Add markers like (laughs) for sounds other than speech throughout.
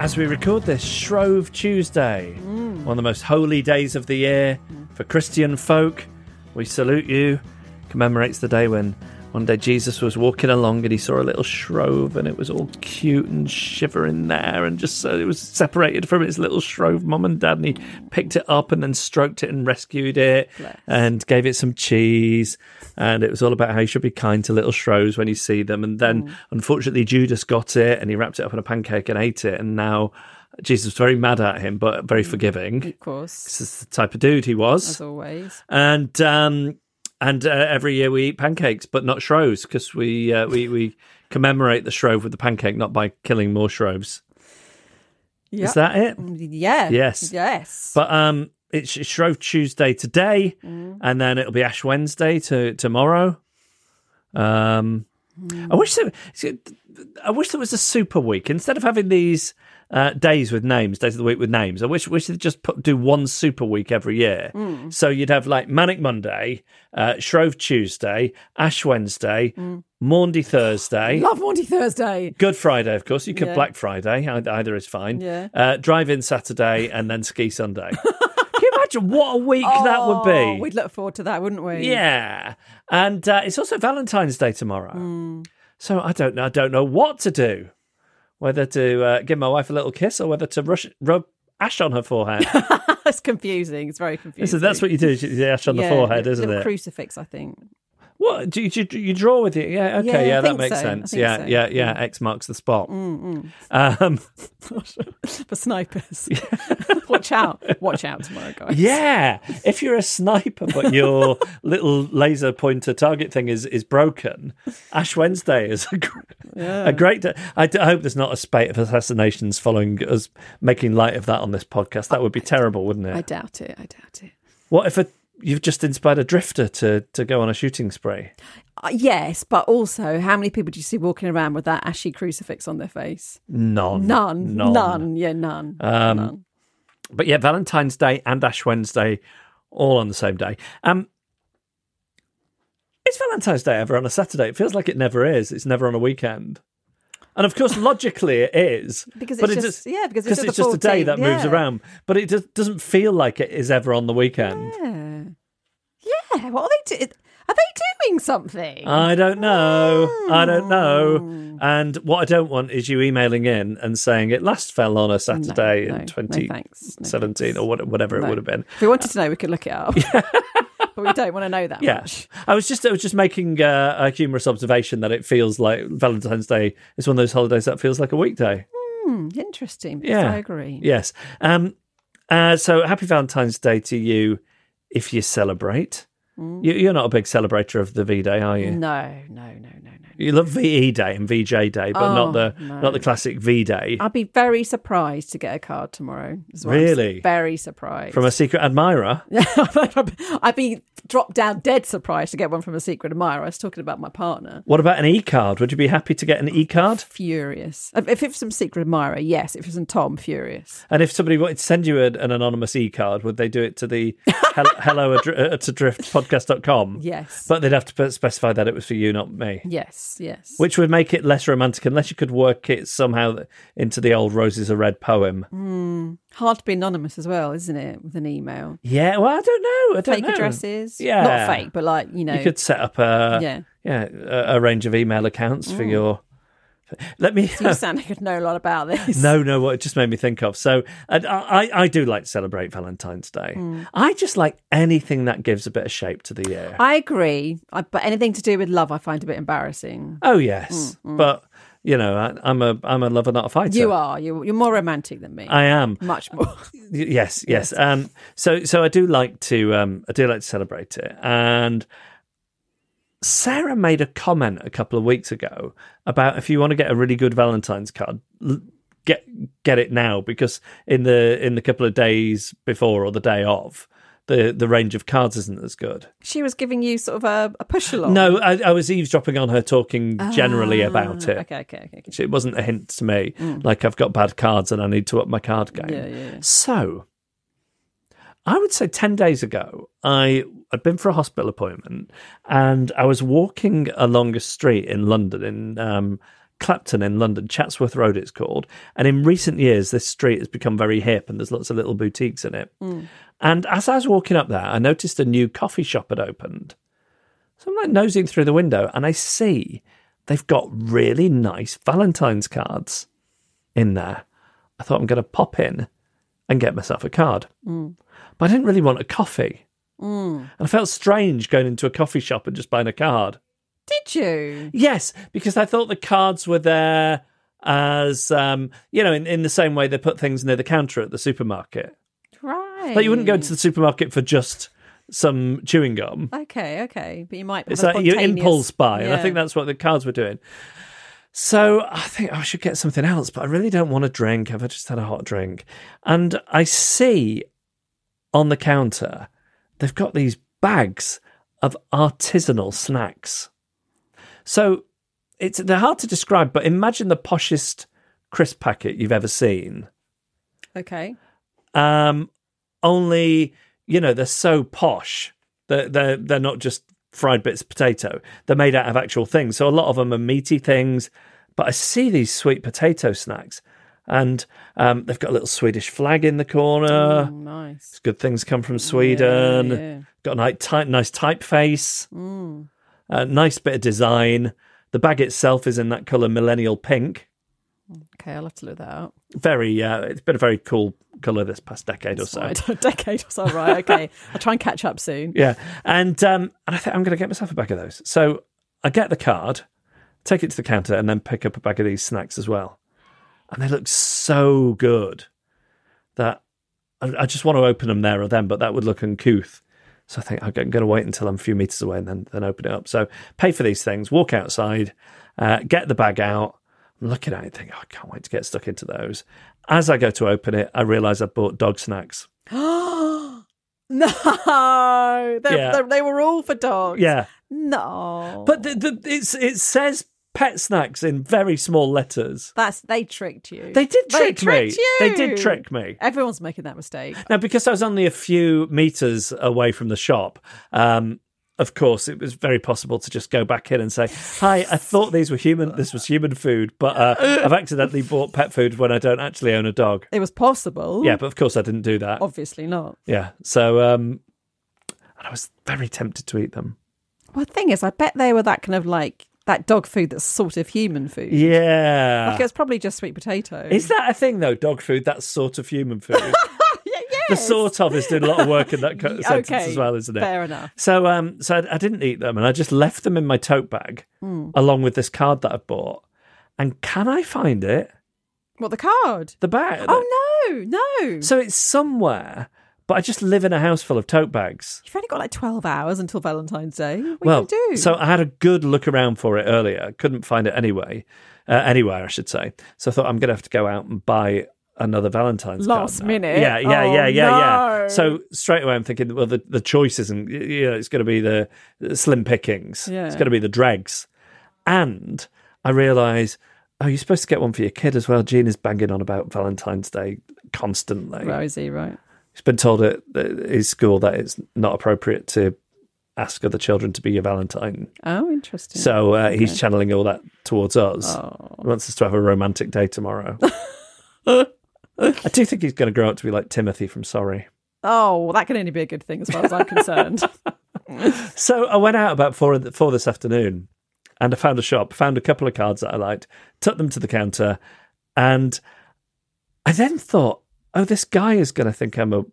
As we record this, Shrove Tuesday, Mm. one of the most holy days of the year for Christian folk. We salute you. Commemorates the day when one day Jesus was walking along and he saw a little shrove and it was all cute and shivering there and just so it was separated from its little shrove mum and dad and he picked it up and then stroked it and rescued it and gave it some cheese. And it was all about how you should be kind to little shroves when you see them. And then Mm. unfortunately Judas got it and he wrapped it up in a pancake and ate it. And now Jesus was very mad at him but very forgiving. Of course, this is the type of dude he was. As always. and um, and uh, every year we eat pancakes, but not shroves, because we uh, we we commemorate the shrove with the pancake, not by killing more shroves. Yep. Is that it? Yeah. Yes. Yes. But um, it's Shrove Tuesday today, Mm. and then it'll be Ash Wednesday to tomorrow. Um, I wish there, I wish there was a super week instead of having these uh, days with names, days of the week with names. I wish wish they'd just put, do one super week every year. So you'd have like Manic Monday, uh, Shrove Tuesday, Ash Wednesday, Maundy Thursday. Love Maundy Thursday. Good Friday, of course. You could Yeah. Black Friday. Either is fine. Yeah. Uh, Drive in Saturday and then ski Sunday. (laughs) Can you imagine what a week that would Oh, be? We'd look forward to that, wouldn't we? Yeah, and uh, it's also Valentine's Day tomorrow. Hmm. So I don't know. I don't know what to do. Whether to uh, give my wife a little kiss or whether to rush, rub ash on her forehead. (laughs) it's confusing. It's very confusing. so that's what you do. You ash on the forehead, isn't it? Crucifix, I think. What do you, do you, draw with it? Yeah, okay, Yeah, yeah, that makes so. Sense. Yeah, so. yeah, yeah. X marks the spot. Um, (laughs) For snipers. (laughs) Watch out. Watch out tomorrow, guys. Yeah, if you're a sniper but your (laughs) little laser pointer target thing is is broken, Ash Wednesday is a, gr- a great day. I, d- I hope there's not a spate of assassinations following us making light of that on this podcast. That would be terrible, wouldn't it? I doubt it. I doubt it. what if a, you've just inspired a drifter to to go on a shooting spree? Uh, yes, but also, how many people do you see walking around with that ashy crucifix on their face? None, None. none. None. Yeah, none. Um, none. But yeah, Valentine's Day and Ash Wednesday, all on the same day. Um, is Valentine's Day ever on a Saturday? It feels like it never is. It's never on a weekend. And of course, logically, it is Because but it's it just- yeah, because it's just it's just a day 14th, that moves around. But it just doesn't feel like it is ever on the weekend. Yeah. Yeah. What are they doing? Are they doing something? I don't know. I don't know. Hmm. And what I don't want is you emailing in and saying it last fell on a Saturday no, in 2017 thanks. No or whatever it No. would have been. If we wanted to know, we could look it up. (laughs) (laughs) but we don't want to know that Yeah, much. I was just I was just making uh, a humorous observation that it feels like Valentine's Day is one of those holidays that feels like a weekday. Hmm, interesting. Yeah, I agree. Yes. Um. Uh. So happy Valentine's Day to you, if you celebrate. Mm. You, you're not a big celebrator of the V Day, are you? No, no, no, no, no. You love VE Day and VJ Day, but not Oh, the no. not the classic V Day I'd be very surprised to get a card tomorrow. what I'm Really? very surprised. from a secret admirer. (laughs) I'd be dropped down dead surprised to get one from a secret admirer. I was talking about my partner. What about an E card? Would you be happy to get an E card? Furious. If if it's some secret admirer, yes. If it's from Tom, furious. And if somebody wanted to send you an, an anonymous e card, would they do it to the (laughs) hel- hello uh, to drift podcast.com? Yes. But they'd have to specify that it was for you, not me. yes, yes. Which would make it less romantic unless you could work it somehow into the old Roses are Red poem. Mm. Hard to be anonymous as well, isn't it? With an email. Yeah, well, I don't know. I don't Fake know. addresses. Yeah. Not fake, but like, you know. You could set up a Yeah. yeah a, a range of email accounts for your. Let me. (laughs) You (laughs) sound like you'd know a lot about this. No, no, what it just made me think of. So, and I, I do like to celebrate Valentine's Day. I just like anything that gives a bit of shape to the year. I agree. I, but anything to do with love, I find a bit embarrassing. oh yes, but you know, I, I'm a I'm a lover, not a fighter. You are. You're, you're more romantic than me. I am. Much more. (laughs) Yes, yes. Um, so, so I do like to, um, I do like to celebrate it. And Sarah made a comment a couple of weeks ago about if you want to get a really good Valentine's card, get get it now because in the in the couple of days before or the day of, the the range of cards isn't as good. she was giving you sort of a, a push along. No, I, I was eavesdropping on her talking generally about it. Ah, Okay, okay, okay. okay. It wasn't a hint to me, like I've got bad cards and I need to up my card game. Yeah, yeah, yeah. So, I would say 10 days ago, I had been for a hospital appointment and I was walking along a street in London, in um, Clapton in London, Chatsworth Road it's called. And in recent years, this street has become very hip and there's lots of little boutiques in it. And as I was walking up there, I noticed a new coffee shop had opened. So I'm like nosing through the window and I see they've got really nice Valentine's cards in there. I thought I'm going to pop in and get myself a card. But I didn't really want a coffee. And I felt strange going into a coffee shop and just buying a card. Did you? Yes, because I thought the cards were there as, um, you know, in, in the same way they put things near the counter at the supermarket. Right. Like you wouldn't go to the supermarket for just some chewing gum. Okay, okay. But you might It's like spontaneous- impulse buy, and I think that's what the cards were doing. So I think I should get something else, but I really don't want a drink. I've just had a hot drink, and I see on the counter they've got these bags of artisanal snacks. So it's they're hard to describe, but imagine the poshest crisp packet you've ever seen. Okay. Um, only you know they're so posh. They're they're they're not just fried bits of potato. They're made out of actual things. So a lot of them are meaty things. But I see these sweet potato snacks, and um, they've got a little Swedish flag in the corner. Oh, nice. Good things come from Sweden. yeah. Got a nice, type, nice typeface. A nice bit of design. The bag itself is in that colour millennial pink. Okay, I'll have to look that up. Very, uh, it's been a very cool colour this past decade or so. A (laughs) decade or so, right? Okay, I'll try and catch up soon. (laughs) Yeah, and um, and I think I'm going to get myself a bag of those. So I get the card, take it to the counter, and then pick up a bag of these snacks as well. And they look so good that I, I just want to open them there or then, but that would look uncouth. So I think I'm going to wait until I'm a few meters away and then then open it up. So pay for these things, walk outside, uh, get the bag out. I'm looking at it, thinking, oh, I can't wait to get stuck into those. As I go to open it, I realise I've bought dog snacks. (gasps) No, they Yeah. they were all for dogs. Yeah, No, But the, the, it's, it says pet snacks in very small letters. that's they tricked you. They did They trick me. tricked you. They did trick me. Everyone's making that mistake. Now, because I was only a few meters away from the shop, um, of course, it was very possible to just go back in and say, "Hi, I thought these were human. This was human food, but uh, I've accidentally bought pet food when I don't actually own a dog." It was possible. Yeah, but of course I didn't do that. obviously not. Yeah, so um, and I was very tempted to eat them. Well, the thing is, I bet they were that kind of like that dog food that's sort of human food. Yeah, Like it's probably just sweet potato. is that a thing though? Dog food? That's sort of human food. (laughs) yeah, The sort of is doing a lot of work in that co- Y- (laughs) sentence okay, as well, isn't it? fair enough. So, um, so I, I didn't eat them, and I just left them in my tote bag Hmm. along with this card that I bought. And can I find it? What the card? The bag. Oh no, no. So it's somewhere, but I just live in a house full of tote bags. You've only got like 12 hours until Valentine's Day. What well, you do? so I had a good look around for it earlier. Couldn't find it anyway, uh, anywhere I should say. So I thought I'm going to have to go out and buy another Valentine's Last minute? Yeah, yeah, Oh, yeah, yeah, yeah. no. So straight away I'm thinking, well, the, the choice isn't, you know, it's going to be the, slim pickings. Yeah. It's going to be the dregs. And I realise, oh, you're supposed to get one for your kid as well. Is banging on about Valentine's Day constantly. Rosie, right? He's been told at his school that it's not appropriate to ask other children to be your Valentine. Oh, interesting. So uh, he's channeling all that towards us. Oh. He wants us to have a romantic day tomorrow. (laughs) I do think he's going to grow up to be like Timothy from Sorry. Oh, well, that can only be a good thing as far as I'm concerned. (laughs) (laughs) So I went out about four, four this afternoon and I found a shop, found a couple of cards that I liked, took them to the counter, and I then thought, oh, this guy is going to think I'm a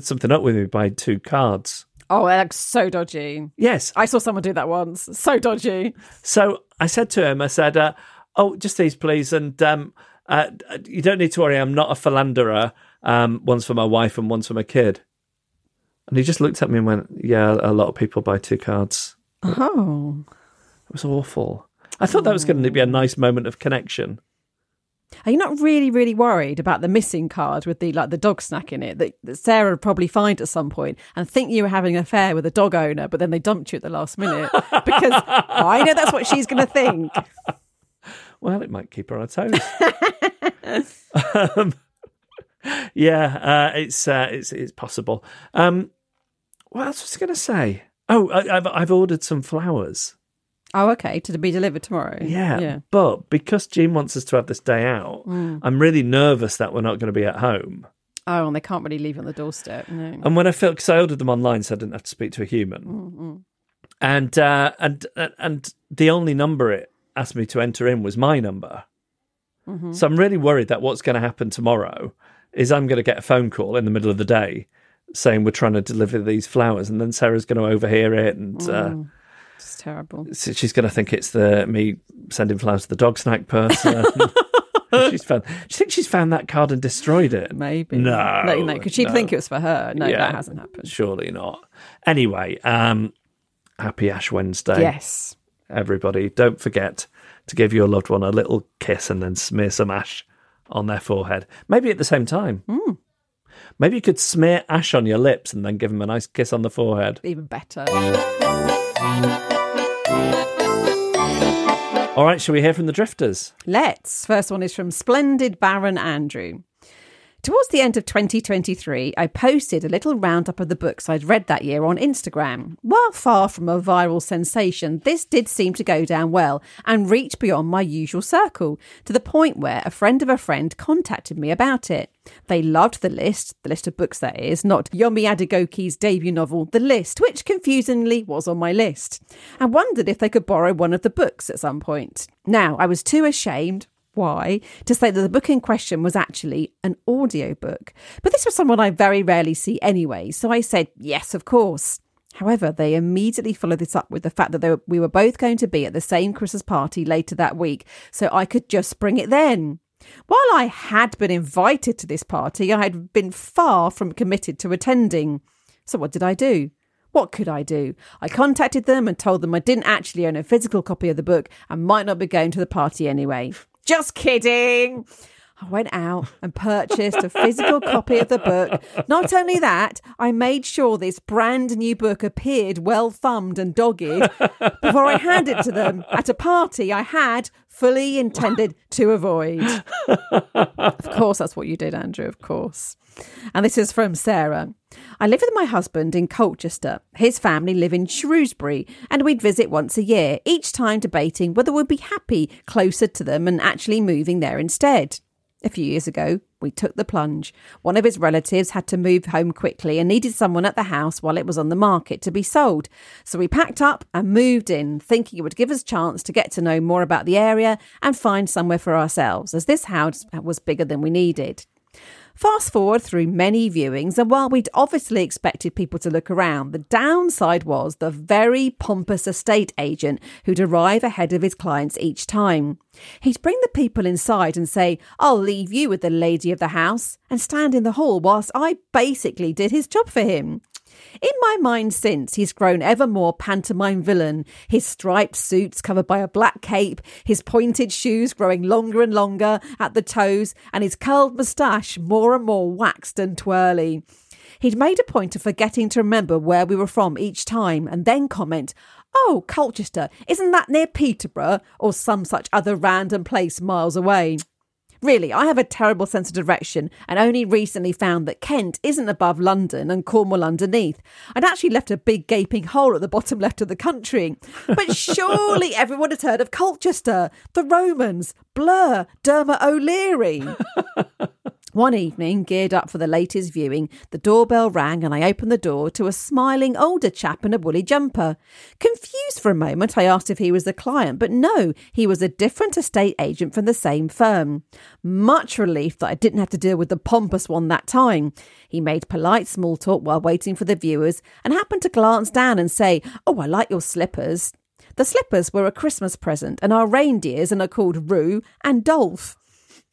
something up with me by two cards. oh, that looks so dodgy. Yes. I saw someone do that once. So dodgy. So I said to him, I said, uh, oh, just these, please. And um, uh, you don't need to worry, I'm not a philanderer. Um, one's for my wife and one's for my kid. And he just looked at me and went, yeah, a lot of people buy two cards. Oh. It was awful. I thought that was going to be a nice moment of connection. Are you not really, really worried about the missing card with the like the dog snack in it that, that Sarah would probably find at some point and think you were having an affair with a dog owner, but then they dumped you at the last minute? Because I know that's what she's going to think. (laughs) Well, it might keep her on her toes. (laughs) um, yeah, uh, it's uh, it's it's possible. Um, what else was I going to say? Oh, I, I've I've ordered some flowers. Oh, okay, to be delivered tomorrow. Yeah, yeah. but because Gene wants us to have this day out, mm. I'm really nervous that we're not going to be at home. Oh, and they can't really leave on the doorstep. No. And when I felt, because I ordered them online, so I didn't have to speak to a human, mm, mm. and uh, and and the only number it asked me to enter in was my number. Mm-hmm. So I'm really worried that what's going to happen tomorrow is I'm going to get a phone call in the middle of the day saying we're trying to deliver these flowers, and then Sarah's going to overhear it, and uh, It's terrible. so she's going to think it's the me sending flowers to the dog snack person. (laughs) she's found. She thinks she's found that card and destroyed it. Maybe. No, No, no, because she'd no. think it was for her. No, Yeah, that hasn't happened. Surely not. Anyway, um, happy Ash Wednesday, Yes. everybody. Don't forget to give your loved one a little kiss and then smear some ash on their forehead. Maybe at the same time. Hmm. Maybe you could smear ash on your lips and then give them a nice kiss on the forehead. Even better. All right, shall we hear from the drifters? Let's. First one is from Splendid Baron Andrew. Towards the end of 2023, I posted a little roundup of the books I'd read that year on Instagram. While far from a viral sensation, this did seem to go down well and reach beyond my usual circle to the point where a friend of a friend contacted me about it. They loved the list, the list of books that is, not Yomi Adegoke's debut novel, The List, which confusingly was on my list, and wondered if they could borrow one of the books at some point. Now, I was too ashamed, why to say that the book in question was actually an audiobook. But this was someone I very rarely see anyway, so I said, yes, of course. However, they immediately followed this up with the fact that were, we were both going to be at the same Christmas party later that week, so I could just bring it then. While I had been invited to this party, I had been far from committed to attending. So, what did I do? What could I do? I contacted them and told them I didn't actually own a physical copy of the book and might not be going to the party anyway. Just kidding. I went out and purchased a physical copy of the book. Not only that, I made sure this brand new book appeared well thumbed and dogged before I handed it to them at a party I had fully intended to avoid. Of course, that's what you did, Andrew, of course. And this is from Sarah. I live with my husband in Colchester. His family live in Shrewsbury, and we'd visit once a year, each time debating whether we'd be happy closer to them and actually moving there instead. A few years ago, we took the plunge. One of his relatives had to move home quickly and needed someone at the house while it was on the market to be sold. So we packed up and moved in, thinking it would give us a chance to get to know more about the area and find somewhere for ourselves, as this house was bigger than we needed. Fast forward through many viewings, and while we'd obviously expected people to look around, the downside was the very pompous estate agent who'd arrive ahead of his clients each time. He'd bring the people inside and say, I'll leave you with the lady of the house, and stand in the hall whilst I basically did his job for him. In my mind since, he's grown ever more pantomime villain, his striped suits covered by a black cape, his pointed shoes growing longer and longer at the toes, and his curled moustache more and more waxed and twirly. He'd made a point of forgetting to remember where we were from each time and then comment, Oh, Colchester, isn't that near Peterborough or some such other random place miles away? Really, I have a terrible sense of direction and only recently found that Kent isn't above London and Cornwall underneath. I'd actually left a big gaping hole at the bottom (laughs) left of the country. But surely (laughs) everyone has heard of Colchester, the Romans, Blur, Dermot O'Leary. (laughs) One evening, geared up for the latest viewing, the doorbell rang and I opened the door to a smiling older chap in a woolly jumper. Confused for a moment, I asked if he was the client, but no, he was a different estate agent from the same firm. Much relief that I didn't have to deal with the pompous one that time. He made polite small talk while waiting for the viewers and happened to glance down and say, Oh, I like your slippers. The slippers were a Christmas present and our reindeers and are called Roo and Dolph.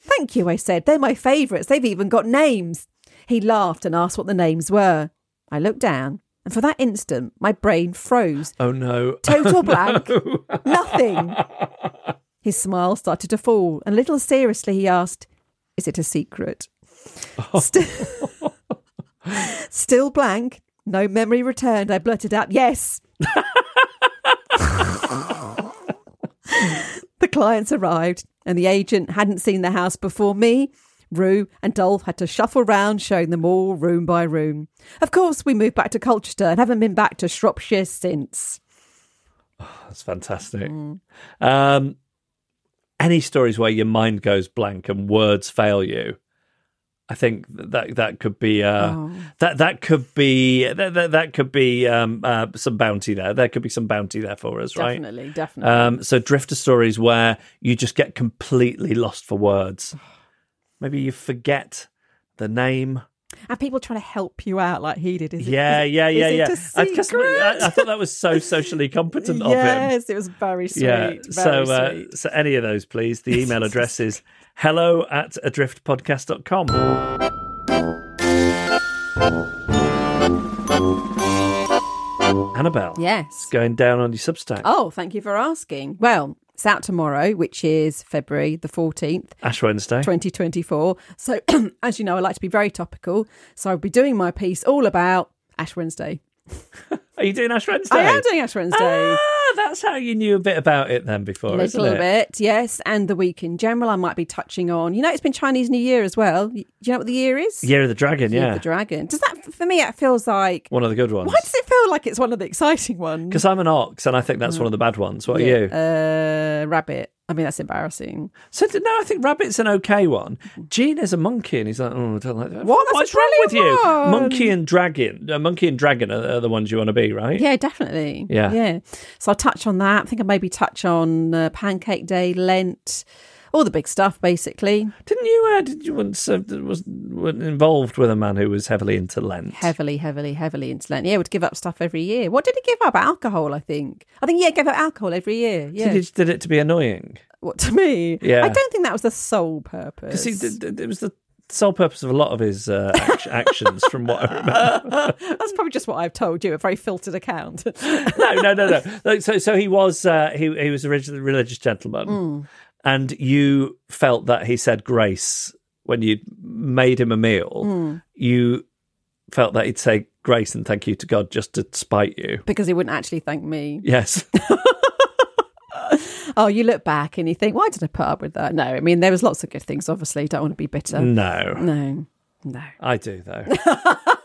Thank you, I said. They're my favourites. They've even got names. He laughed and asked what the names were. I looked down, and for that instant, my brain froze. Oh no. Total (laughs) blank. Nothing. His smile started to fall, and a little seriously, he asked, Is it a secret? Oh. Still, Still blank. No memory returned. I blurted out, Yes. (laughs) clients arrived, and the agent hadn't seen the house before me. Rue and Dolph had to shuffle round, showing them all room by room. Of course, we moved back to Colchester and haven't been back to Shropshire since. (sighs) That's fantastic. Um, any stories where your mind goes blank and words fail you? I think that that could be uh, Oh. that that could be that that, that could be um, uh, some bounty there. There could be some bounty there for us, right? Definitely, definitely. Um, so drifter stories where you just get completely lost for words. Maybe you forget the name. and people trying to help you out like he did. Is it- Yeah, is it- yeah, yeah, yeah. I, just-? I, I thought that was so socially competent of him. yes, it was very sweet. Yeah. very So, uh, so any of those, please. The email (laughs) address is hello at adriftpodcast.com. Annabelle. Yes. It's going down on your Substack. Oh, thank you for asking. Well, it's out tomorrow, which is February the 14th. Ash Wednesday. 2024. So, (clears throat) as you know, I like to be very topical. So, I'll be doing my piece all about Ash Wednesday. (laughs) Are you doing Ash Wednesday? I am doing Ash Wednesday. Ah, that's how you knew a bit about it then before, a little it? bit, yes. And the week in general, I might be touching on. You know, it's been Chinese New Year as well. Do you know what the year is? Year of the Dragon, Year of yeah. the Dragon. Does that, for me, it feels like. One of the good ones. Why does it feel like it's one of the exciting ones? Because I'm an ox, and I think that's one of the bad ones. What are you? Uh, rabbit. I mean, that's embarrassing. So no, I think Rabbit's an okay one. Gene is a monkey, and he's like, oh, I don't like that. What? That's a What's wrong with you? one. Monkey and dragon. Uh, monkey and dragon are, are the ones you want to be, right? Yeah, definitely. Yeah. Yeah. So I'll touch on that. I think I'll maybe touch on uh, Pancake Day, Lent, all the big stuff, basically. Didn't you? Uh, did you once uh, was were involved with a man who was heavily into Lent? Heavily, heavily, heavily into Lent. Yeah, would give up stuff every year. What did he give up? Alcohol, I think. I think, yeah, gave up alcohol every year. Yeah. Did he did it to be annoying? What, to me? Yeah. I don't think that was the sole purpose. Because it was the sole purpose of a lot of his uh, act- (laughs) actions, from what I remember. That's probably just what I've told you, a very filtered account. (laughs) no, no, no, no. (laughs) Like, So, so he was uh, he he was a religious gentleman, Hmm. And you felt that he said grace when you made him a meal. Hmm. You felt that he'd say grace and thank you to God just to spite you. because he wouldn't actually thank me. Yes, (laughs) (laughs) Oh, you look back and you think, why did I put up with that? No, I mean, there was lots of good things, obviously. Don't want to be bitter. no, No, no. I do though. (laughs)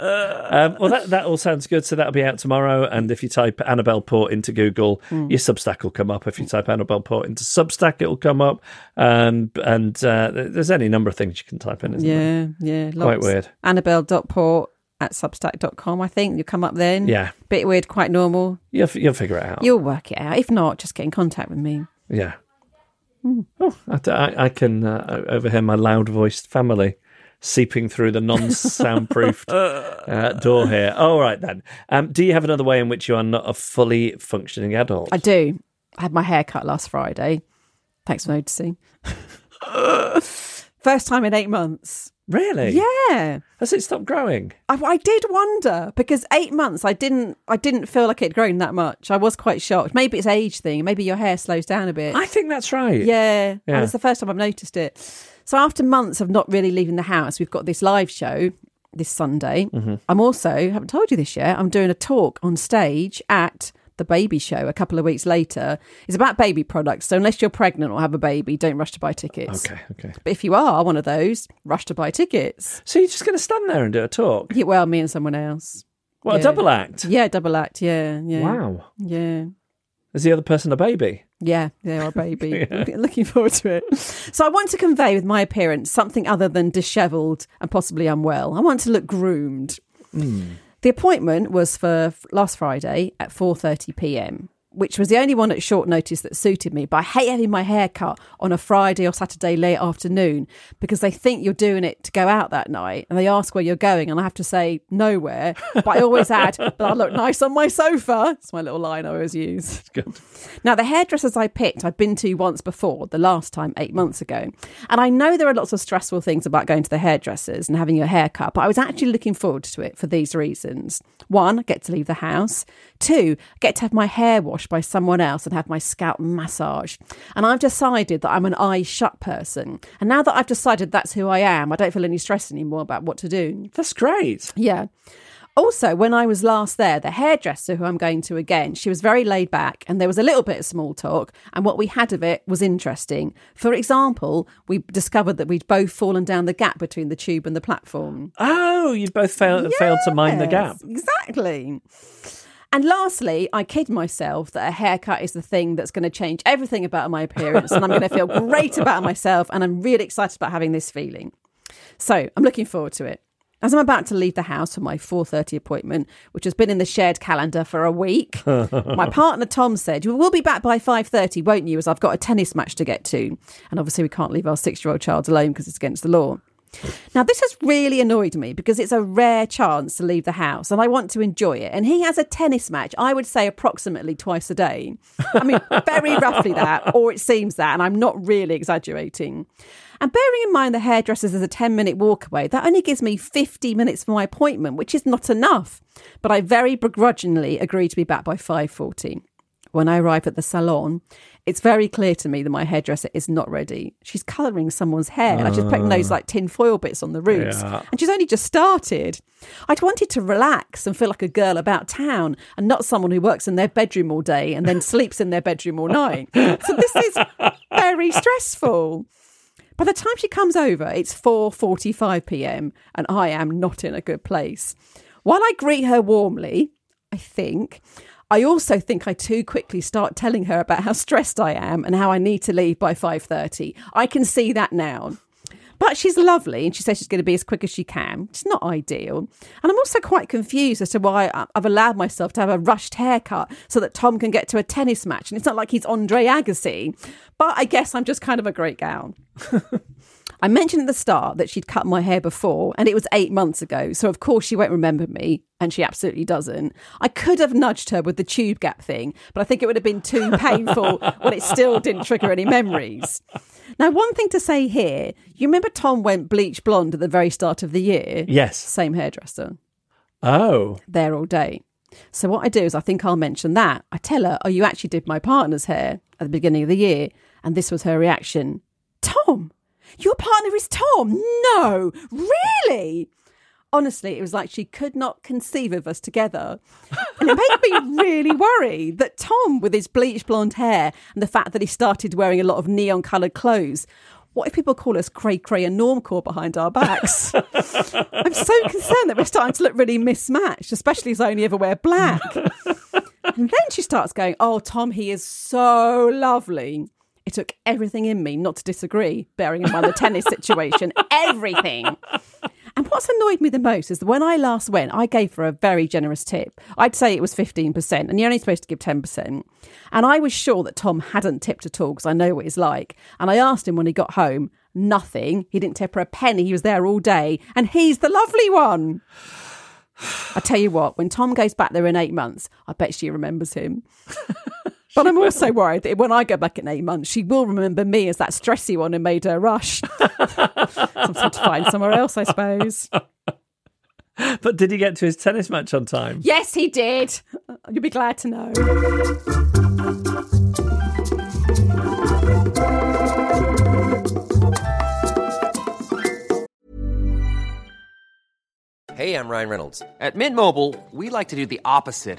um, well, that that all sounds good. So that'll be out tomorrow. And if you type Annabelle Port into Google, Hmm. your Substack will come up. If you type Annabelle Port into Substack, it'll come up. Um, and uh, there's any number of things you can type in. Isn't there? Yeah, yeah. Quite lots. weird. Annabelle.port at substack.com, I think. you'll come up then. Yeah. Bit weird, quite normal. You'll, f- you'll figure it out. You'll work it out. If not, just get in contact with me. Yeah. Oh, I, I, I can uh, overhear my loud voiced family seeping through the non-soundproofed (laughs) uh, door here. All right then. Um, do you have another way in which you are not a fully functioning adult? I do. I had my hair cut last Friday. Thanks for noticing. (laughs) First time in eight months. really? Yeah. Has it stopped growing? I, I did wonder because eight months I didn't I didn't feel like it'd grown that much. I was quite shocked. Maybe it's age thing. Maybe your hair slows down a bit. I think that's right. yeah, Yeah. and it's the first time I've noticed it. So after months of not really leaving the house, we've got this live show this Sunday. Mm-hmm. I'm also haven't told you this yet. I'm doing a talk on stage at the baby show a couple of weeks later. It's about baby products. So unless you're pregnant or have a baby, don't rush to buy tickets. Okay. Okay. But if you are one of those, rush to buy tickets. So you're just going to stand there and do a talk? Yeah, well, me and someone else. What a double act? Yeah, double act. Yeah, yeah. Wow. Yeah. Is the other person a baby? Yeah, they are a baby. (laughs) Looking- Looking forward to it. So I want to convey with my appearance something other than dishevelled and possibly unwell. I want to look groomed. Hmm. The appointment was for last Friday at 4:30 p.m., which was the only one at short notice that suited me. But I hate having my hair cut on a Friday or Saturday late afternoon because they think you're doing it to go out that night, and they ask where you're going, and I have to say nowhere. But I always add, (laughs) "But I look nice on my sofa." It's my little line I always use. Now, the hairdressers I picked, I've been to once before, the last time eight months ago. And I know there are lots of stressful things about going to the hairdressers and having your hair cut, but I was actually looking forward to it for these reasons. One, I get to leave the house. Two, I get to have my hair washed by someone else and have my scalp massaged. And I've decided that I'm an eye shut person. And now that I've decided that's who I am, I don't feel any stress anymore about what to do. That's great. Yeah. Also, when I was last there, the hairdresser who I'm going to again, she was very laid back and there was a little bit of small talk. And what we had of it was interesting. For example, we discovered that we'd both fallen down the gap between the tube and the platform. Oh, you both failed, failed to mind the gap. Exactly. And lastly, I kid myself that a haircut is the thing that's going to change everything about my appearance and I'm going to feel great about myself and I'm really excited about having this feeling. So, I'm looking forward to it. As I'm about to leave the house for my 4:30 appointment, which has been in the shared calendar for a week, (laughs) my partner Tom said, "You will be back by 5:30, won't you? As I've got a tennis match to get to, and obviously we can't leave our six-year-old child alone because it's against the law." Now, this has really annoyed me because it's a rare chance to leave the house and I want to enjoy it. And he has a tennis match, I would say approximately twice a day. I mean, (laughs) very roughly that, or it seems that, and I'm not really exaggerating. And bearing in mind the hairdresser's is a 10 minute walk away, that only gives me 50 minutes for my appointment, which is not enough. But I very begrudgingly agree to be back by 5.40. When I arrive at the salon, it's very clear to me that my hairdresser is not ready. She's colouring someone's hair. Like she's putting those ah. like tin foil bits on the roots. Yeah. And she's only just started. I'd wanted to relax and feel like a girl about town and not someone who works in their bedroom all day and then sleeps in their bedroom all night. So this is very stressful. By the time she comes over, it's 4:45 p.m. and I am not in a good place. While I greet her warmly, I think I also think I too quickly start telling her about how stressed I am and how I need to leave by 5:30. I can see that now. But she's lovely and she says she's going to be as quick as she can. It's not ideal. And I'm also quite confused as to why I've allowed myself to have a rushed haircut so that Tom can get to a tennis match. And it's not like he's Andre Agassi. But I guess I'm just kind of a great gal. (laughs) I mentioned at the start that she'd cut my hair before, and it was eight months ago. So, of course, she won't remember me, and she absolutely doesn't. I could have nudged her with the tube gap thing, but I think it would have been too painful when it still didn't trigger any memories. Now, one thing to say here you remember Tom went bleach blonde at the very start of the year? Yes. Same hairdresser, Oh. there all day. So, what I do is I think I'll mention that. I tell her, Oh, you actually did my partner's hair at the beginning of the year. And this was her reaction Tom, your partner is Tom? No, really? Honestly, it was like she could not conceive of us together. And it made me really worry that Tom, with his bleach blonde hair and the fact that he started wearing a lot of neon coloured clothes, what if people call us cray cray and normcore behind our backs? (laughs) I'm so concerned that we're starting to look really mismatched, especially as I only ever wear black. (laughs) and then she starts going, Oh, Tom, he is so lovely. It took everything in me not to disagree, bearing in mind the tennis (laughs) situation, everything. And what's annoyed me the most is that when I last went, I gave her a very generous tip. I'd say it was 15%, and you're only supposed to give 10%. And I was sure that Tom hadn't tipped at all because I know what he's like. And I asked him when he got home, Nothing. He didn't tip her a penny. He was there all day. And he's the lovely one. (sighs) I tell you what, when Tom goes back there in eight months, I bet she remembers him. (laughs) But I'm also worried that when I go back in eight months, she will remember me as that stressy one who made her rush. (laughs) Something to find somewhere else, I suppose. But did he get to his tennis match on time? Yes, he did. You'll be glad to know. Hey, I'm Ryan Reynolds. At Mint Mobile, we like to do the opposite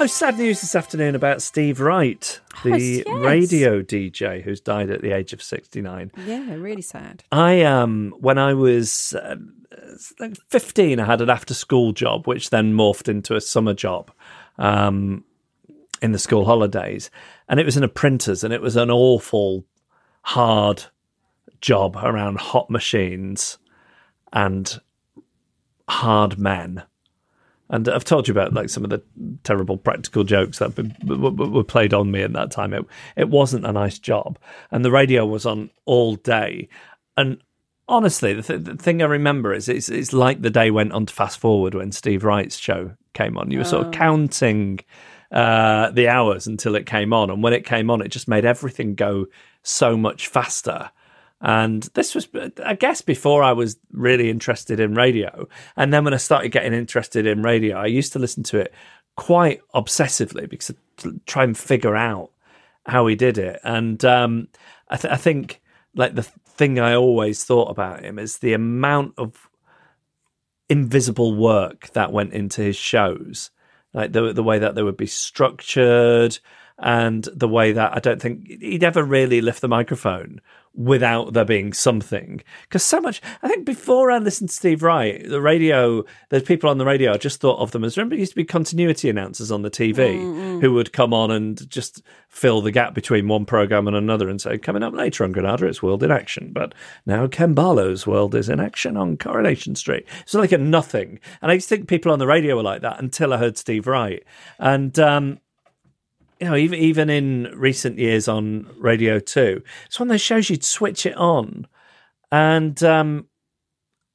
Oh, sad news this afternoon about Steve Wright, the Yes, yes. radio DJ who's died at the age of 69. Yeah, really sad. I um when I was uh, 15 I had an after school job which then morphed into a summer job um in the school holidays and it was in a printers and it was an awful hard job around hot machines and hard men and I've told you about like some of the terrible practical jokes that b- b- w- were played on me at that time. It it wasn't a nice job, and the radio was on all day. And honestly, the, th- the thing I remember is it's it's like the day went on to fast forward when Steve Wright's show came on. You were sort of counting uh, the hours until it came on, and when it came on, it just made everything go so much faster. And this was, I guess, before I was really interested in radio. And then when I started getting interested in radio, I used to listen to it quite obsessively because I try and figure out how he did it. And um, I, th- I think, like, the thing I always thought about him is the amount of invisible work that went into his shows, like the the way that they would be structured, and the way that I don't think he'd ever really lift the microphone without there being something. Because so much, I think before I listened to Steve Wright, the radio, there's people on the radio, I just thought of them as remember, it used to be continuity announcers on the TV who would come on and just fill the gap between one program and another and say, coming up later on Granada, it's World in Action. But now Ken Barlow's World is in Action on Coronation Street. It's like a nothing. And I used to think people on the radio were like that until I heard Steve Wright. And, um, you know, even even in recent years on Radio Two, it's one of those shows you'd switch it on, and um,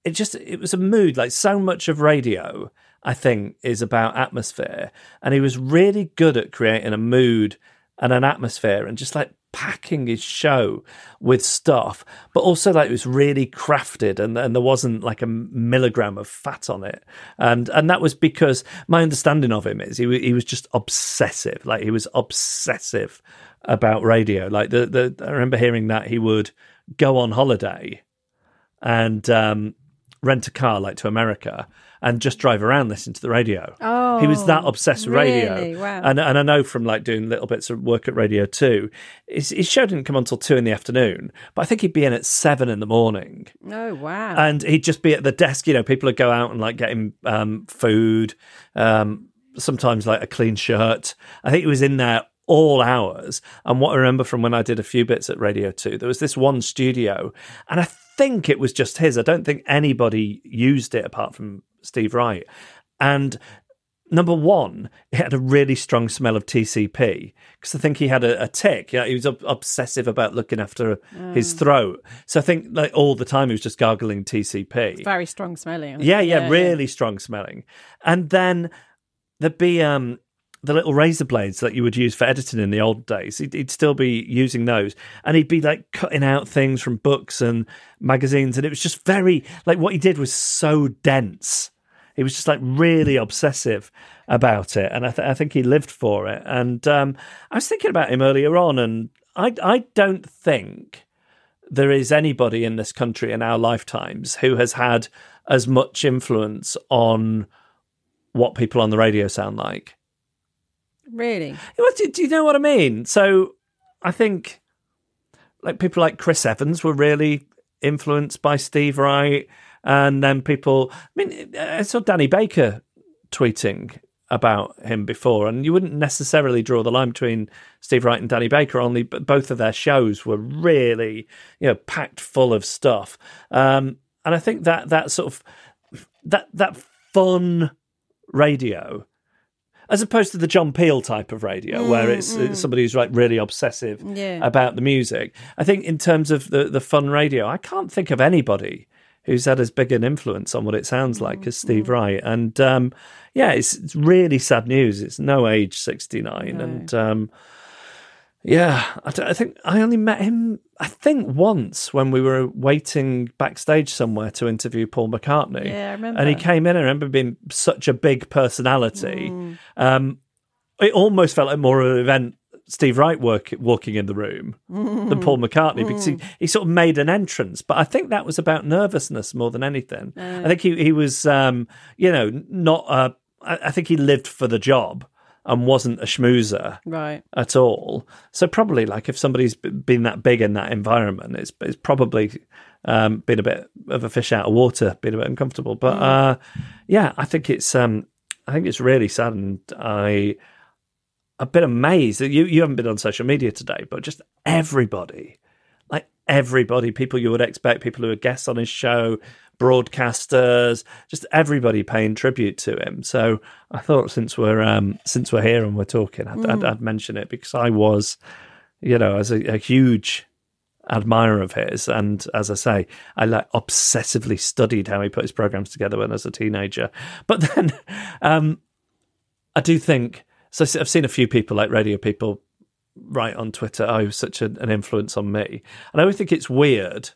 it just it was a mood. Like so much of radio, I think, is about atmosphere, and he was really good at creating a mood and an atmosphere, and just like packing his show with stuff, but also like it was really crafted, and and there wasn't like a milligram of fat on it, and and that was because my understanding of him is he he was just obsessive, like he was obsessive about radio. Like the the I remember hearing that he would go on holiday and um, rent a car like to America and just drive around listening to the radio. Oh, he was that obsessed with radio. really? Wow. And and I know from like doing little bits of work at Radio Two, his, his show didn't come on until two in the afternoon, but I think he'd be in at seven in the morning Oh, wow. and he'd just be at the desk. You know, people would go out and like get him um, food, um, sometimes like a clean shirt. I think he was in there all hours. And what I remember from when I did a few bits at Radio 2, there was this one studio, and I think it was just his. I don't think anybody used it apart from Steve Wright. And number one, it had a really strong smell of TCP because I think he had a, a tick. Yeah, he was ob- obsessive about looking after his throat. So I think like all the time he was just gargling TCP. Very strong smelling. Yeah, yeah, really strong smelling. And then there'd be um the little razor blades that you would use for editing in the old days. He'd, he'd still be using those, and he'd be like cutting out things from books and magazines, and it was just very like what he did was so dense. He was just like really obsessive about it, and I, th- I think he lived for it. And um, I was thinking about him earlier on, and I I don't think there is anybody in this country in our lifetimes who has had as much influence on what people on the radio sound like Really? Do, do you know what I mean? So I think like people like Chris Evans were really influenced by Steve Wright, and then people. I mean, I saw Danny Baker tweeting about him before, and you wouldn't necessarily draw the line between Steve Wright and Danny Baker. Only, but both of their shows were really, you know, packed full of stuff. Um, and I think that that sort of that that fun radio as opposed to the John Peel type of radio, where it's, it's somebody who's like really obsessive Yeah. about the music. I think in terms of the the fun radio, I can't think of anybody who's had as big an influence on what it sounds like as Steve Wright. And um, yeah, it's, it's really sad news. It's no age sixty nine, and um, yeah, I, I think I only met him. I think once when we were waiting backstage somewhere to interview Paul McCartney. Yeah, I remember. And he came in. I remember being such a big personality. Mm. Um, it almost felt like more of an event. Steve Wright work, walking in the room than Paul McCartney because Mm. he, he sort of made an entrance, but I think that was about nervousness more than anything. I think he he was, um, you know, not. Uh, I, I think he lived for the job and wasn't a schmoozer Right. at all. So probably like if somebody's been that big in that environment, it's it's probably um, been a bit of a fish out of water, been a bit uncomfortable. But uh, yeah, I think it's um, I think it's really sad, and I I've been amazed that you you haven't been on social media today, but just everybody. Like everybody, people you would expect, people who are guests on his show, broadcasters, just everybody paying tribute to him. So I thought since we're um, since we're here and we're talking, I'd, I'd, I'd mention it because I was, you know, as a, a huge admirer of his, and as I say, I like obsessively studied how he put his programs together when I was a teenager. But then, (laughs) um, I do think so. I've seen a few people like radio people write on Twitter, "Oh, he was such an, an influence on me," and I always think it's weird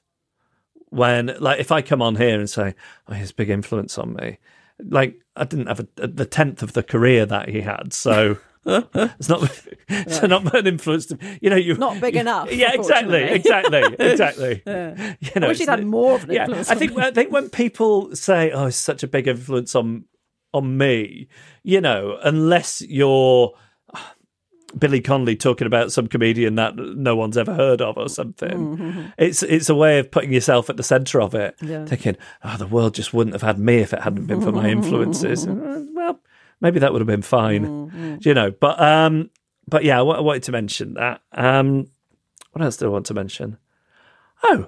when, like, if I come on here and say, "Oh, he has a big influence on me," like I didn't have a, a, the tenth of the career that he had, so. (laughs) it's not (laughs) it's not an influence to you know you're Not big enough, yeah exactly exactly (laughs) exactly you know I wish he'd had more of an yeah influence I think. I think when people say oh it's such a big influence on on me you know unless you're Billy Connolly talking about some comedian that no one's ever heard of or something. It's it's a way of putting yourself at the centre of it, Yeah. thinking, "Oh, the world just wouldn't have had me if it hadn't been for my influences." (laughs) Uh, well, maybe that would have been fine, you know. But um, but yeah, I I wanted to mention that. Um, what else did I want to mention? Oh,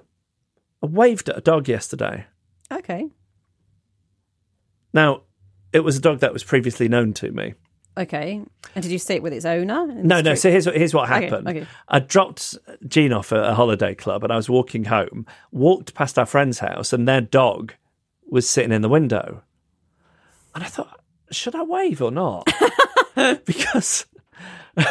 I waved at a dog yesterday. Okay. Now, it was a dog that was previously known to me. Okay. And did you see it with its owner? in No, no. So here's what, here's what happened. okay. I dropped Gene off at a holiday club, and I was walking home. Walked past our friend's house, and their dog was sitting in the window. And I thought, should I wave or not? (laughs) because (laughs)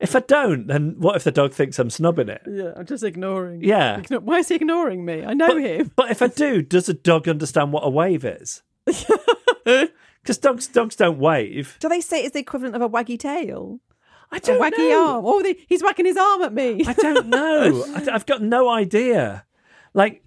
if I don't, then what if the dog thinks I'm snubbing it? Yeah, I'm just ignoring. Yeah. Igno- Why is he ignoring me? I know him. But if I do, does a dog understand what a wave is? (laughs) Because dogs dogs don't wave. Do they say it's the equivalent of a waggy tail? I A don't waggy know. arm? Oh, they, he's whacking his arm at me. I don't (laughs) know. I, have got no idea. Like,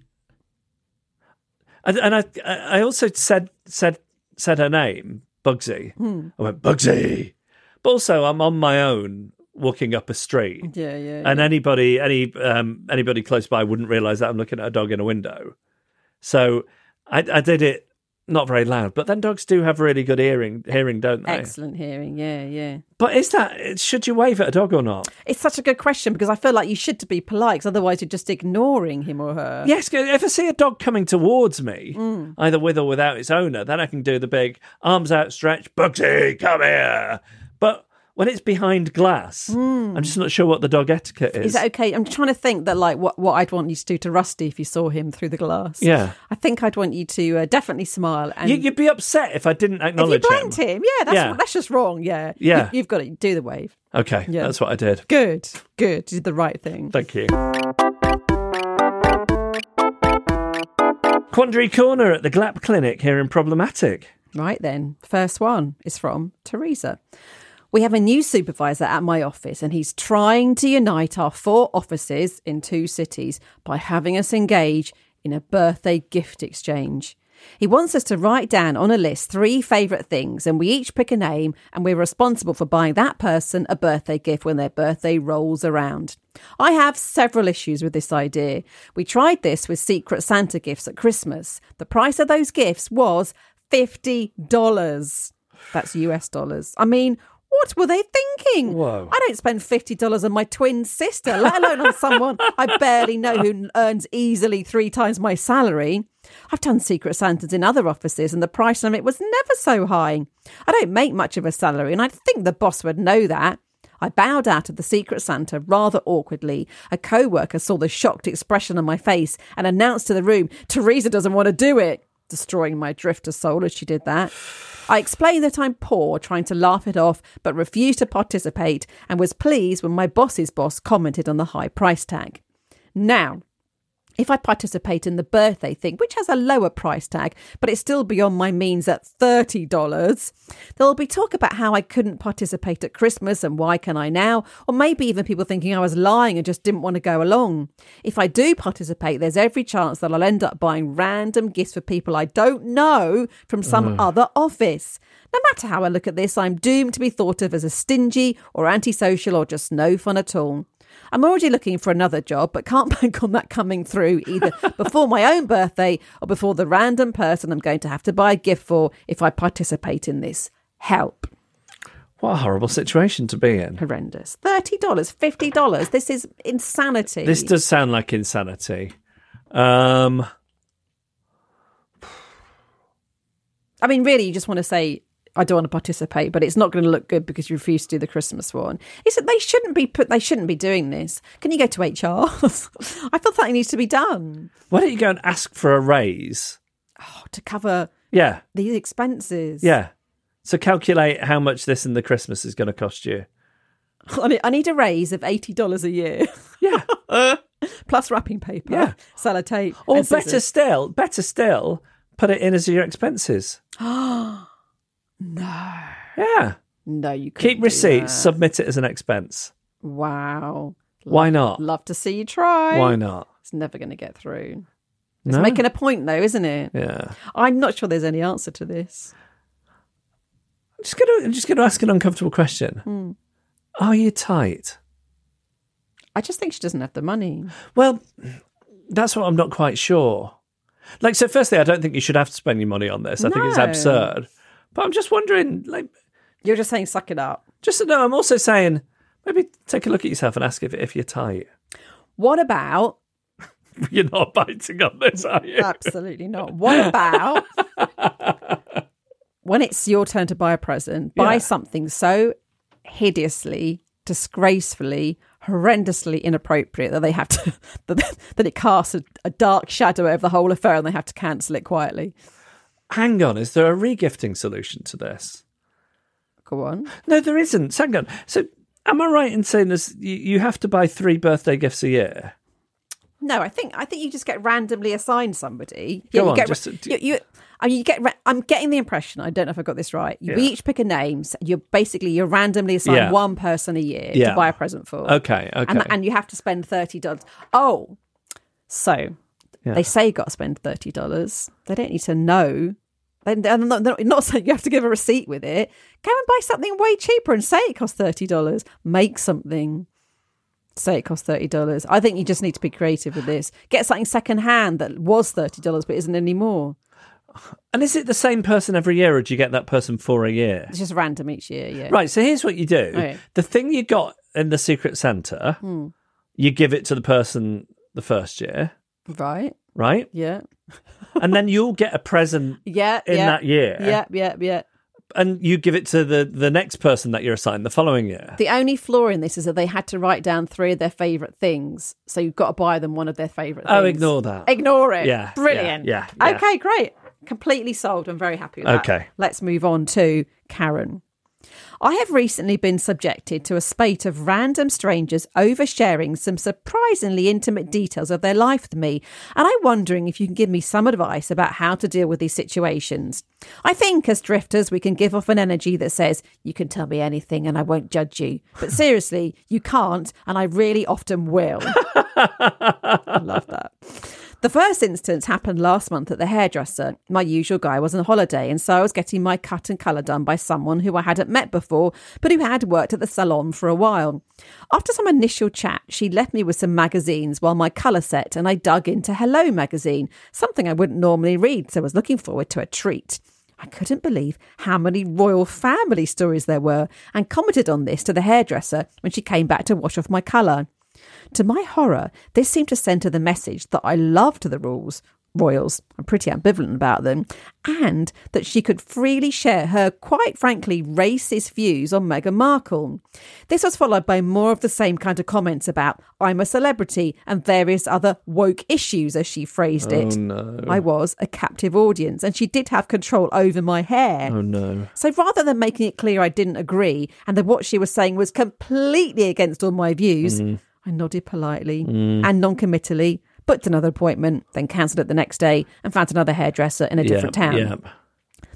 and I, I also said said said her name, Bugsy. I went Bugsy, but also I'm on my own walking up a street, yeah, yeah. and yeah. anybody any um anybody close by wouldn't realise that I'm looking at a dog in a window. So I, I did it not very loud, but then dogs do have really good hearing, hearing, don't they? Excellent hearing. Yeah, yeah. But is that should you wave at a dog or not? It's such a good question because I feel like you should to be polite, 'cause otherwise you're just ignoring him or her. Yes, if I see a dog coming towards me, Mm. either with or without its owner, then I can do the big arms outstretched, Bugsy, come here. When it's behind glass, I'm just not sure what the dog etiquette is. Mm. Is that okay? I'm trying to think that like what, what I'd want you to do to Rusty if you saw him through the glass. Yeah. I think I'd want you to uh, definitely smile and you, you'd be upset if I didn't acknowledge. if you acknowledge him. blanked him. Yeah, that's Yeah. that's just wrong. Yeah, Yeah. You, have got to do the wave. Okay, Yeah. that's what I did. Good, good. You did the right thing. Thank you. Quandary Corner at the GLAP Clinic here in Problematic. Right then, first one is from Teresa. We have a new supervisor at my office, and he's trying to unite our four offices in two cities by having us engage in a birthday gift exchange. He wants us to write down on a list three favourite things, and we each pick a name, and we're responsible for buying that person a birthday gift when their birthday rolls around. I have several issues with this idea. We tried this with Secret Santa gifts at Christmas. The price of those gifts was $50. That's US dollars. I mean, what were they thinking? Whoa. I don't spend $50 on my twin sister, let alone on someone I barely know who earns easily three times my salary. I've done Secret Santas in other offices and the price limit was never so high. I don't make much of a salary and I think the boss would know that. I bowed out of the Secret Santa rather awkwardly. A co worker saw the shocked expression on my face and announced to the room, Teresa doesn't want to do it, destroying my drifter soul as she did that. I explained that I'm poor, trying to laugh it off, but refused to participate and was pleased when my boss's boss commented on the high price tag. Now, if I participate in the birthday thing, which has a lower price tag, but it's still beyond my means at $30, there'll be talk about how I couldn't participate at Christmas and why can I now? Or maybe even people thinking I was lying and just didn't want to go along. If I do participate, there's every chance that I'll end up buying random gifts for people I don't know from some mm. other office. No matter how I look at this, I'm doomed to be thought of as a stingy or antisocial or just no fun at all. I'm already looking for another job, but can't (laughs) bank on that coming through either before my own birthday or before the random person I'm going to have to buy a gift for if I participate in this. Help. What a horrible situation to be in. Horrendous. $30, $50. This is insanity. This does sound like insanity. Um, I mean, really, you just want to say, I don't want to participate, but it's not going to look good because you refuse to do the Christmas one. He said they shouldn't be put. They shouldn't be doing this. Can you go to HR? (laughs) I feel something needs to be done why don't you go and ask for a raise? Oh, to cover Yeah, these expenses. yeah. So calculate how much this in the Christmas is going to cost you. (laughs) I need, a raise of eighty dollars a year Yeah. (laughs) Uh. plus wrapping paper, Yeah. sellotape, Or better still, better still, put it in as your expenses. (gasps) (gasps) no, Yeah. no, you couldn't Keep receipts, submit it as an expense. Wow, Why not? love to see you try. Why not? It's never going to get through. It's No? making a point, though, isn't it? Yeah. I'm not sure there's any answer to this. I'm just gonna I'm just gonna ask an uncomfortable question. Hmm. Are you tight? I just think she doesn't have the money. Well, that's what I'm not quite sure. Like, so firstly, I don't think you should have to spend your money on this. I think it's No. absurd. But I'm just wondering, like, You're just saying, suck it up. just no. I'm also saying maybe take a look at yourself and ask if if you're tight. What about? (laughs) You're not biting on this, are you? Absolutely not. What about when it's your turn to buy a present? Buy Yeah. something so hideously, disgracefully, horrendously inappropriate that they have to (laughs) that, that it casts a, a dark shadow over the whole affair, and they have to cancel it quietly. Hang on, is there a regifting solution to this? Go on. No, there isn't. Hang on. So, am I right in saying this? You, you have to buy three birthday gifts a year. No, I think I think you just get randomly assigned somebody. Go you on, get just- uh, you, you, I mean, you get. I'm getting the impression. I don't know if I got this right. You Yeah. each pick a name. so You're basically you're randomly assigned Yeah. one person a year Yeah. to buy a present for. Okay, okay. and and you have to spend thirty dollars. Oh, so Yeah. they say you got to spend thirty dollars. They don't need to know. They- They're not, not saying you have to give a receipt with it. Go and buy something way cheaper and say it costs thirty dollars. Make something. Say it costs thirty dollars. I think you just need to be creative with this. Get something secondhand that was thirty dollars but isn't anymore. and is it the same person every year, or do you get that person for a year? It's just random each year. Yeah. Right. So here's what you do: Okay. the thing you got in the Secret Santa, hmm. you give it to the person the first year, Right. right? Yeah. and then you'll get a present (laughs) Yeah. in yeah. that year, Yeah. Yeah. Yeah. and you give it to the the next person that you're assigned the following year. The only flaw in this is that they had to write down three of their favourite things. So you've got to buy them one of their favourite oh, things. Oh, ignore that. Ignore it. Yeah, Brilliant. yeah, yeah, yeah. Okay, great. Completely solved. I'm very happy with that. Okay. Let's move on to Karen. I have recently been subjected to a spate of random strangers oversharing some surprisingly intimate details of their life with me, and I'm wondering if you can give me some advice about how to deal with these situations. I think as drifters, we can give off an energy that says, You can tell me anything and I won't judge you. But seriously, you can't, and I really often will. (laughs) I love that. The first instance happened last month at the hairdresser. My usual guy was on holiday, and so I was getting my cut and colour done by someone who I hadn't met before, but who had worked at the salon for a while. After some initial chat, she left me with some magazines while my colour set, and I dug into Hello magazine, something I wouldn't normally read, so I was looking forward to a treat. I couldn't believe how many royal family stories there were, and commented on this to the hairdresser when she came back to wash off my colour. To my horror, this seemed to centre the message that I loved the rules, royals, I'm pretty ambivalent about them, and that she could freely share her, quite frankly, racist views on Meghan Markle. This was followed by more of the same kind of comments about I'm a celebrity and various other woke issues, as she phrased it. Oh, no. I was a captive audience, and she did have control over my hair. Oh no. So rather than making it clear I didn't agree and that what she was saying was completely against all my views, mm-hmm. I nodded politely mm. and non committally, booked another appointment, then cancelled it the next day and found another hairdresser in a different yeah, town. Yeah.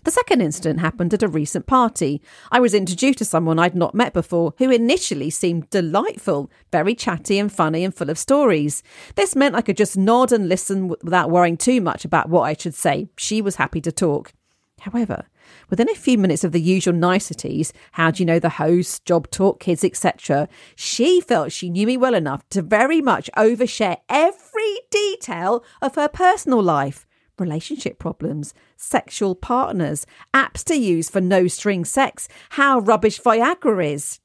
The second incident happened at a recent party. I was introduced to someone I'd not met before who initially seemed delightful, very chatty and funny and full of stories. This meant I could just nod and listen without worrying too much about what I should say. She was happy to talk. However, within a few minutes of the usual niceties, how do you know the host, job talk, kids, etc., she felt she knew me well enough to very much overshare every detail of her personal life relationship problems, sexual partners, apps to use for no string sex, how rubbish Viagra is.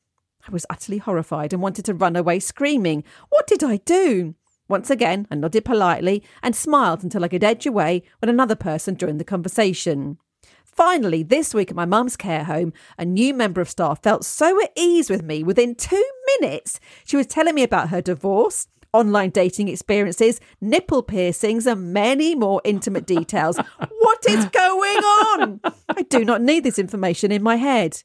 I was utterly horrified and wanted to run away screaming. What did I do? Once again, I nodded politely and smiled until I could edge away when another person joined the conversation. Finally, this week at my mum's care home, a new member of staff felt so at ease with me within two minutes. She was telling me about her divorce, online dating experiences, nipple piercings, and many more intimate details. (laughs) what is going on? I do not need this information in my head.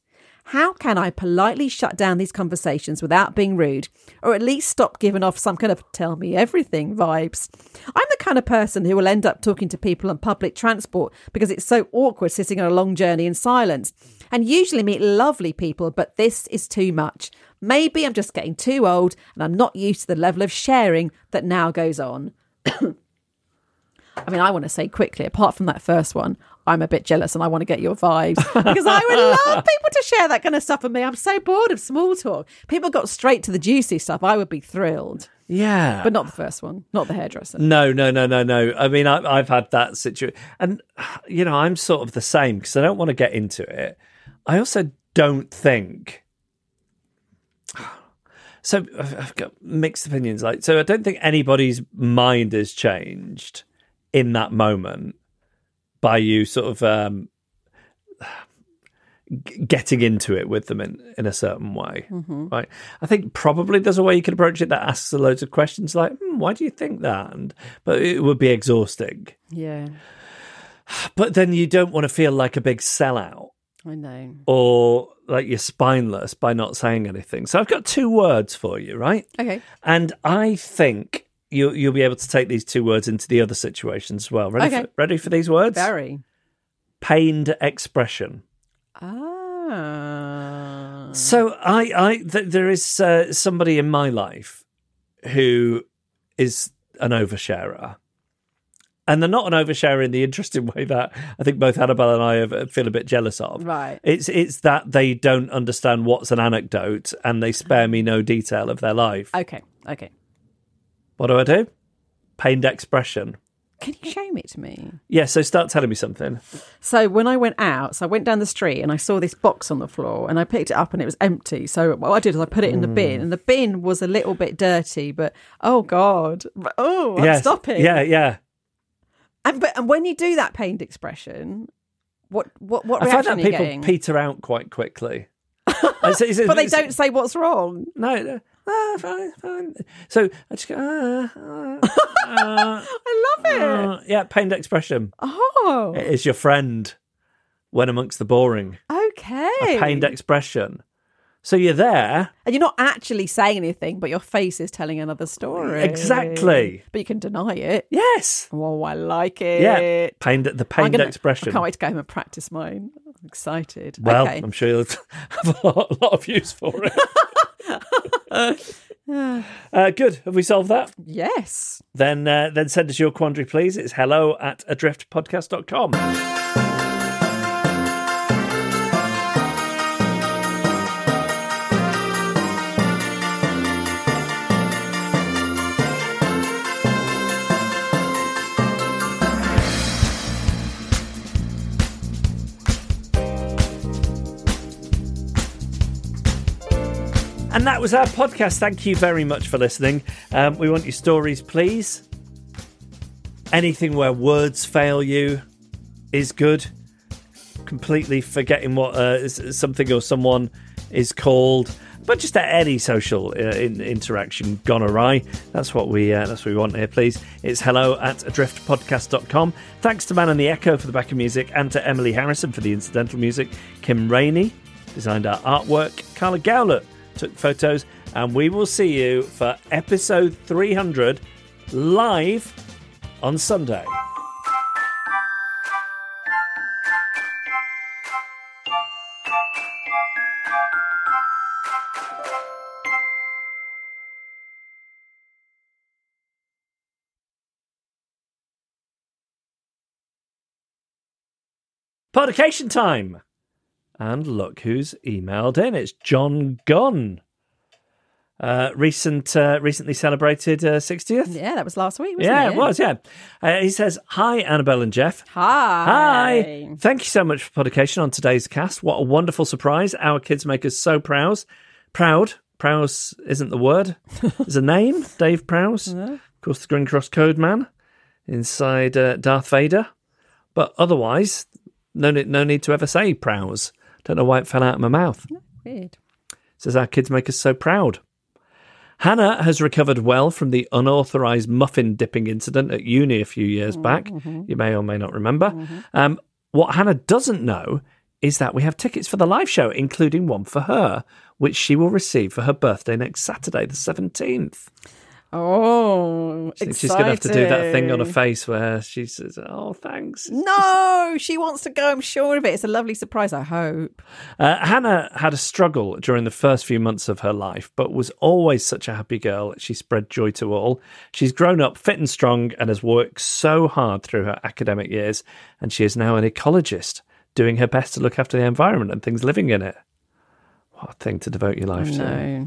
How can I politely shut down these conversations without being rude, or at least stop giving off some kind of tell me everything vibes? I'm the kind of person who will end up talking to people on public transport because it's so awkward sitting on a long journey in silence, and usually meet lovely people, but this is too much. Maybe I'm just getting too old and I'm not used to the level of sharing that now goes on. (coughs) I mean, I want to say quickly, apart from that first one, I'm a bit jealous and I want to get your vibes because I would love (laughs) people to share that kind of stuff with me. I'm so bored of small talk. People got straight to the juicy stuff. I would be thrilled, Yeah. but not the first one, not the hairdresser. No, no, no, no, no. I mean, I, I've had that situation, and you know, I'm sort of the same because I don't want to get into it. I also don't think. (sighs) So I've I've got mixed opinions. Like, so I don't think anybody's mind has changed in that moment by you sort of um, getting into it with them in, in a certain way, right? I think probably there's a way you could approach it that asks a loads of questions like, hmm, "Why do you think that?" And but it would be exhausting. Yeah, (sighs) But then you don't want to feel like a big sellout I know. or like you're spineless by not saying anything. So I've got two words for you, right? Okay. And I think you you'll be able to take these two words into the other situations as well. Ready? Okay. For, ready for these words? Very. Pained expression. Ah. So I, I th- there is uh, somebody in my life who is an oversharer. And they're not an oversharer in the interesting way that I think both Annabelle and I have, feel a bit jealous of. Right. It's it's that they don't understand what's an anecdote and they spare me no detail of their life. Okay. Okay. What do I do? Pained expression. Can you show me to me? Yeah, so start telling me something. So when I went out, so I went down the street and I saw this box on the floor and I picked it up and it was empty. So what I did is I put it in the bin mm. and the bin was a little bit dirty, but oh god, oh I'm yes. stopping. Yeah, yeah. And but and when you do that pained expression, what what what I find reaction that are you people getting? peter out quite quickly. (laughs) It's- it's- but they it's- don't say what's wrong. No, no. Ah, fine, fine. So I just go, ah, ah, ah, (laughs) I love it. ah. yeah, pained expression. oh, It is your friend when amongst the boring. okay. A pained expression. So you're there. and you're not actually saying anything, but your face is telling another story. Exactly. But you can deny it. Yes. Oh, I like it. Yeah. Pained the pained gonna- expression. I can't wait to go home and practice mine. I'm excited. Well, okay. I'm sure you'll (laughs) have a lot, a lot of use for it. (laughs) (laughs) Uh, good. Have we solved that? Yes. Then uh, then send us your quandary, please. It's hello at adriftpodcast.com. And that was our podcast. Thank you very much for listening. Um, we want your stories, please. Anything where words fail you is good. Completely forgetting what uh, something or someone is called, but just any social uh, in- interaction gone awry. That's what we uh, that's what we want here, please. It's hello at adriftpodcast.com. Thanks to Man and the Echo for the backing music and to Emily Harrison for the incidental music. Kim Rainey designed our artwork. Carla Gowlett took photos, and we will see you for episode 300 live on Sunday. Publication time! And look who's emailed in. It's John Gunn. Uh, recent, uh, recently celebrated uh, 60th. Yeah, that was last week, wasn't Yeah, it? it was. Yeah, uh, he says, "Hi, Annabelle and Jeff. Hi. Hi. Thank you so much for publication on today's cast. What a wonderful surprise! Our kids make us so proud. Proud. Prowse isn't the word. (laughs) There's a name. Dave Prowse. Of course, the Green Cross Code Man inside uh, Darth Vader. But otherwise, no need, no need to ever say Prowse. Don't know why it fell out of my mouth. Weird. Says our kids make us so proud. Hannah has recovered well from the unauthorized muffin dipping incident at uni a few years back. You may or may not remember. Um, what Hannah doesn't know is that we have tickets for the live show, including one for her, which she will receive for her birthday next Saturday, the 17th. Oh, she's going to have to do that thing on her face where she says, Oh, thanks. No, she wants to go. I'm sure of it. It's a lovely surprise. I hope. Uh, Hannah had a struggle during the first few months of her life, but was always such a happy girl. She spread joy to all. She's grown up fit and strong and has worked so hard through her academic years, and she is now an ecologist, doing her best to look after the environment and things living in it. What a thing to devote your life to.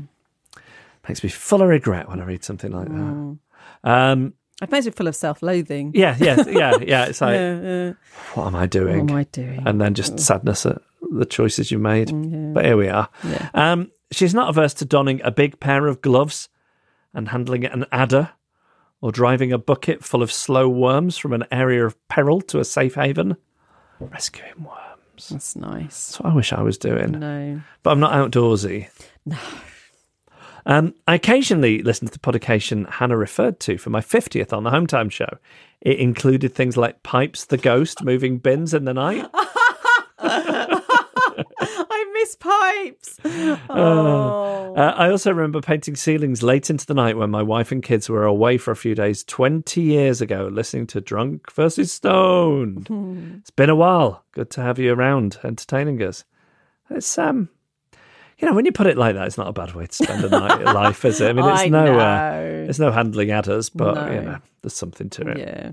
Makes me full of regret when I read something like that. Um, it makes me full of self-loathing. yeah, yeah, yeah, yeah. It's (laughs) like, Yeah, yeah. what am I doing? What am I doing? and then just sadness at the choices you made. But here we are. Um, she's not averse to donning a big pair of gloves and handling an adder or driving a bucket full of slow worms from an area of peril to a safe haven. Rescuing worms. That's nice. That's what I wish I was doing. No. But I'm not outdoorsy. No. Um, I occasionally listen to the podcast Hannah referred to for my 50th on the Home Time show. It included things like Pipes the Ghost moving bins in the night. (laughs) I miss pipes. (laughs) Oh. Uh, I also remember painting ceilings late into the night when my wife and kids were away for a few days 20 years ago, listening to Drunk versus Stoned. it's been a while. Good to have you around entertaining us. It's, um, you know, when you put it like that, it's not a bad way to spend a night of life, is it? I mean, it's (laughs) I no, Uh, it's no handling adders, but, you know, there's something to it. yeah.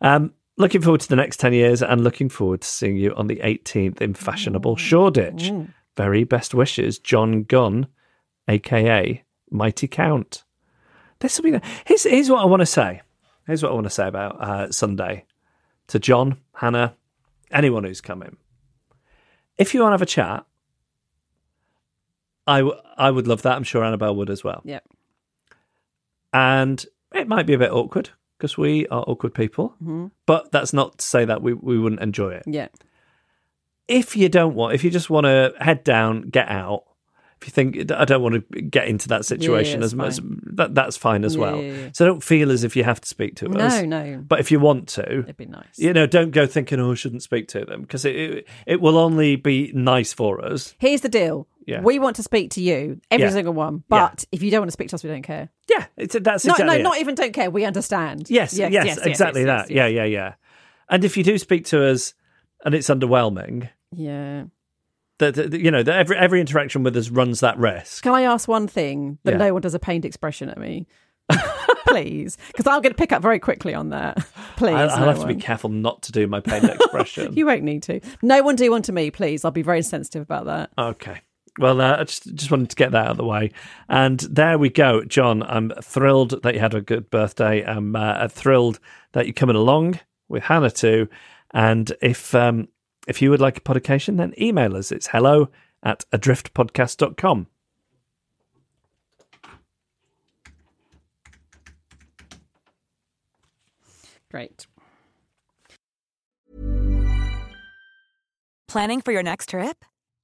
Um, looking forward to the next 10 years and looking forward to seeing you on the 18th in fashionable Shoreditch. Very best wishes, John Gunn, aka Mighty Count. This will be. Here's, here's what I want to say. Here's what I want to say about uh, Sunday to John, Hannah, anyone who's coming. If you want to have a chat, I, w- I would love that. I'm sure Annabelle would as well. Yeah. And it might be a bit awkward because we are awkward people, mm-hmm. but that's not to say that we, we wouldn't enjoy it. Yeah. If you don't want, if you just want to head down, get out. If you think I don't want to get into that situation that's as much, that that's fine as Yeah, well. yeah, yeah. So don't feel as if you have to speak to us. No, no. But if you want to, It'd be nice. you know, don't go thinking, "Oh, I shouldn't speak to them," because it, it it will only be nice for us. Here's the deal. Yeah. We want to speak to you, every Yeah. single one. Yeah. But if you don't want to speak to us, we don't care. Yeah, it's that's No, exactly no, it. not even don't care. We understand. Yes, yes, exactly that. yes, Yeah, yeah, yeah. And if you do speak to us and it's underwhelming, Yeah. that, that you know that every every interaction with us runs that risk. Can I ask one thing that Yeah. no one does a pained expression at me? (laughs) Please, because I'm going to pick up very quickly on that. (laughs) Please, I'll no have to be careful not to do my pained (laughs) expression. You won't need to. No one do one to me, please. I'll be very sensitive about that. Okay. Well, uh, I just just wanted to get that out of the way, and there we go, John. I'm thrilled that you had a good birthday. I'm uh, thrilled that you're coming along with Hannah too. And if um, if you would like a podication, then email us. It's hello at adriftpodcast.com. Great. Planning for your next trip?